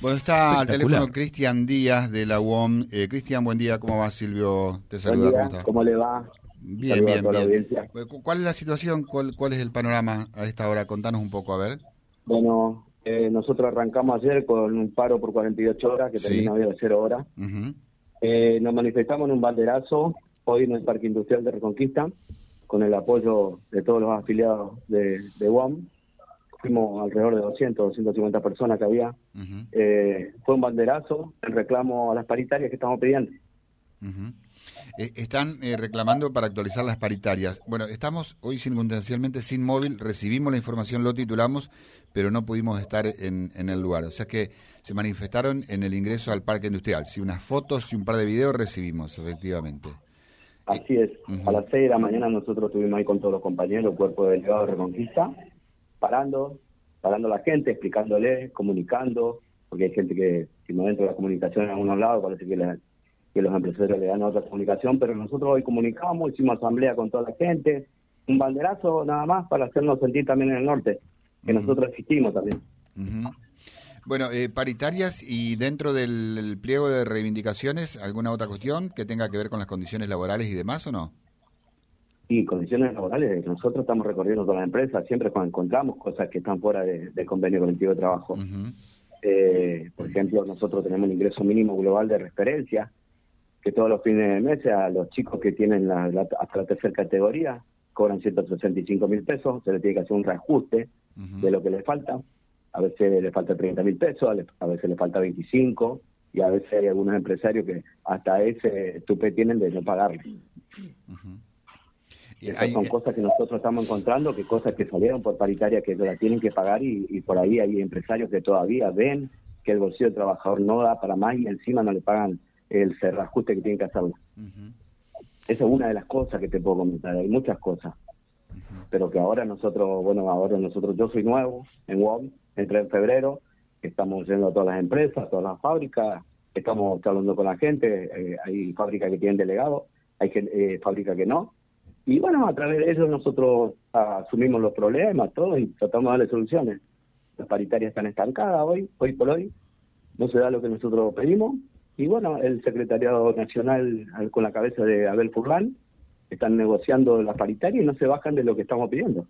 Bueno, está al teléfono Cristian Díaz de la UOM. Eh, Cristian, buen día, ¿cómo va Silvio? Te saluda. ¿Cómo, ¿Cómo, le va? Bien, bien, bien. ¿Cuál es la situación? ¿Cuál, ¿Cuál es el panorama a esta hora? Contanos un poco, a ver. Bueno, eh, nosotros arrancamos ayer con un paro por 48 horas que termina hoy a 0 horas. eh, nos manifestamos en un banderazo hoy en el Parque Industrial de Reconquista con el apoyo de todos los afiliados de, de UOM fuimos alrededor de 200, 250 personas que había. eh, fue un banderazo el reclamo a las paritarias que estamos pidiendo. Eh, están eh, reclamando para actualizar las paritarias. Bueno, estamos hoy circunstancialmente sin móvil, recibimos la información, lo titulamos, pero no pudimos estar en, en el lugar. O sea que se manifestaron en el ingreso al parque industrial. Si unas fotos y un par de videos recibimos, efectivamente. Así es. A las 6 de la mañana nosotros estuvimos ahí con todos los compañeros, cuerpo de delegado de Reconquista, parando, parando a la gente, explicándole, comunicando, porque hay gente que, si no dentro de la comunicación en algunos lados, parece que, que los empresarios le dan otra comunicación, pero nosotros hoy comunicamos, hicimos asamblea con toda la gente, un banderazo nada más para hacernos sentir también en el norte, que nosotros existimos también. Bueno, eh, paritarias y dentro del pliego de reivindicaciones, ¿alguna otra cuestión que tenga que ver con las condiciones laborales y demás o no? Y condiciones laborales, nosotros estamos recorriendo todas las empresas, siempre cuando encontramos cosas que están fuera del convenio colectivo de trabajo. eh, por ejemplo, nosotros tenemos un ingreso mínimo global de referencia, que todos los fines de mes a los chicos que tienen la, hasta la tercera categoría cobran 165 mil pesos, se les tiene que hacer un reajuste de lo que les falta. A veces les falta 30 mil pesos, a veces les falta 25 y a veces hay algunos empresarios que hasta ese tupe tienen de no pagarle son cosas que nosotros estamos encontrando, que cosas que salieron por paritaria que la tienen que pagar y, por ahí hay empresarios que todavía ven que el bolsillo del trabajador no da para más y encima no le pagan el cerrajuste que tienen que hacerlo. Esa es una de las cosas que te puedo comentar, hay muchas cosas. Pero que ahora nosotros, bueno, ahora nosotros, yo soy nuevo en WOM, entré en febrero, estamos yendo a todas las empresas, a todas las fábricas, estamos hablando con la gente, eh, hay fábricas que tienen delegado, hay eh, fábricas que no, y bueno, a través de eso nosotros asumimos los problemas, todo, y tratamos de darle soluciones. Las paritarias están estancadas hoy, hoy por hoy, no se da lo que nosotros pedimos. Y bueno, el Secretariado Nacional, con la cabeza de Abel Furlan, están negociando las paritarias y no se bajan de lo que estamos pidiendo.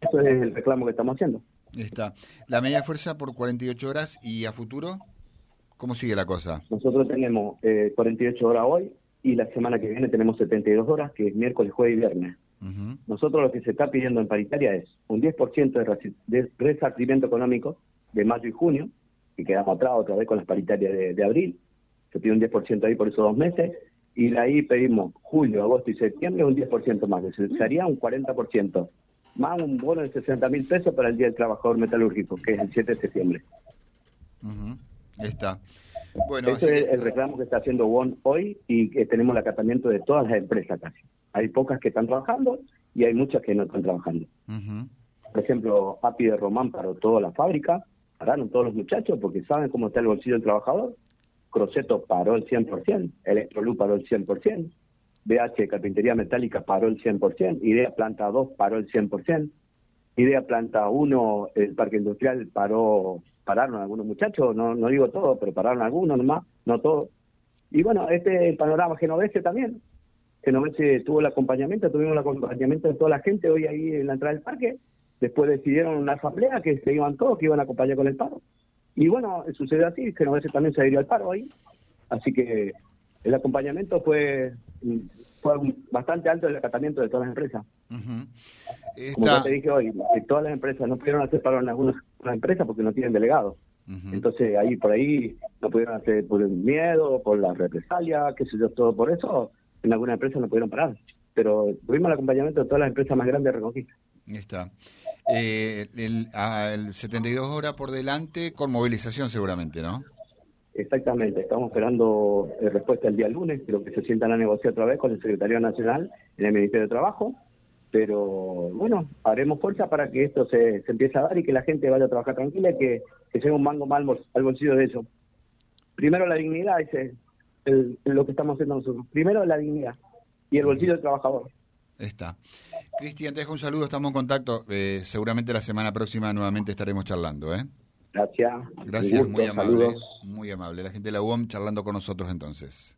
Eso es el reclamo que estamos haciendo. Está. La media fuerza por 48 horas y a futuro, ¿cómo sigue la cosa? Nosotros tenemos eh, 48 horas hoy, y la semana que viene tenemos 72 horas, que es miércoles, jueves y viernes. Nosotros lo que se está pidiendo en paritaria es un 10% de, de resarcimiento económico de mayo y junio, y quedamos atrás otra vez con las paritarias de, abril, se pide un 10% ahí por esos dos meses, y de ahí pedimos julio, agosto y septiembre un 10% más, sería un 40%, más un bono de 60 mil pesos para el Día del Trabajador Metalúrgico, que es el 7 de septiembre. Está. Bueno, Ese es el reclamo que está haciendo WON hoy y que tenemos el acatamiento de todas las empresas casi. Hay pocas que están trabajando y hay muchas que no están trabajando. Por ejemplo, API de Román paró toda la fábrica, pararon todos los muchachos porque saben cómo está el bolsillo del trabajador. Croceto paró el 100%, Electrolú paró el 100%, BH Carpintería Metálica paró el 100%, Idea Planta 2 paró el 100%, Idea Planta 1, el Parque Industrial paró pararon algunos muchachos, no, no digo todos, pero pararon algunos nomás, no todos. Y bueno, este el panorama genovese también. Genovese tuvo el acompañamiento, tuvimos el acompañamiento de toda la gente hoy ahí en la entrada del parque. Después decidieron una asamblea que se iban todos, que iban a acompañar con el paro. Y bueno, sucedió así, Genovese también se adhirió al paro ahí. Así que el acompañamiento fue, fue bastante alto el acatamiento de todas las empresas. Como te dije hoy, todas las empresas no pudieron hacer paro en algunas empresas porque no tienen delegados. Entonces ahí por ahí no pudieron hacer por el miedo, por la represalia, qué sé yo, todo por eso, en algunas empresas no pudieron parar. Pero tuvimos el acompañamiento de todas las empresas más grandes de Reconquista. Está. Eh, el, el 72 horas por delante con movilización seguramente, ¿no? Exactamente, estamos esperando eh, respuesta el día lunes, creo que se sientan a negociar otra vez con el Secretario Nacional en el Ministerio de Trabajo, pero bueno, haremos fuerza para que esto se, se empiece a dar y que la gente vaya a trabajar tranquila y que, que sea un mango mal al bolsillo de eso. Primero la dignidad, ese es lo que estamos haciendo nosotros. Primero la dignidad y el bolsillo del trabajador. Está. Cristian, te dejo un saludo, estamos en contacto. Eh, seguramente la semana próxima nuevamente estaremos charlando, ¿eh? Gracias. Gracias, muy amable. Muy amable. La gente de la UOM charlando con nosotros entonces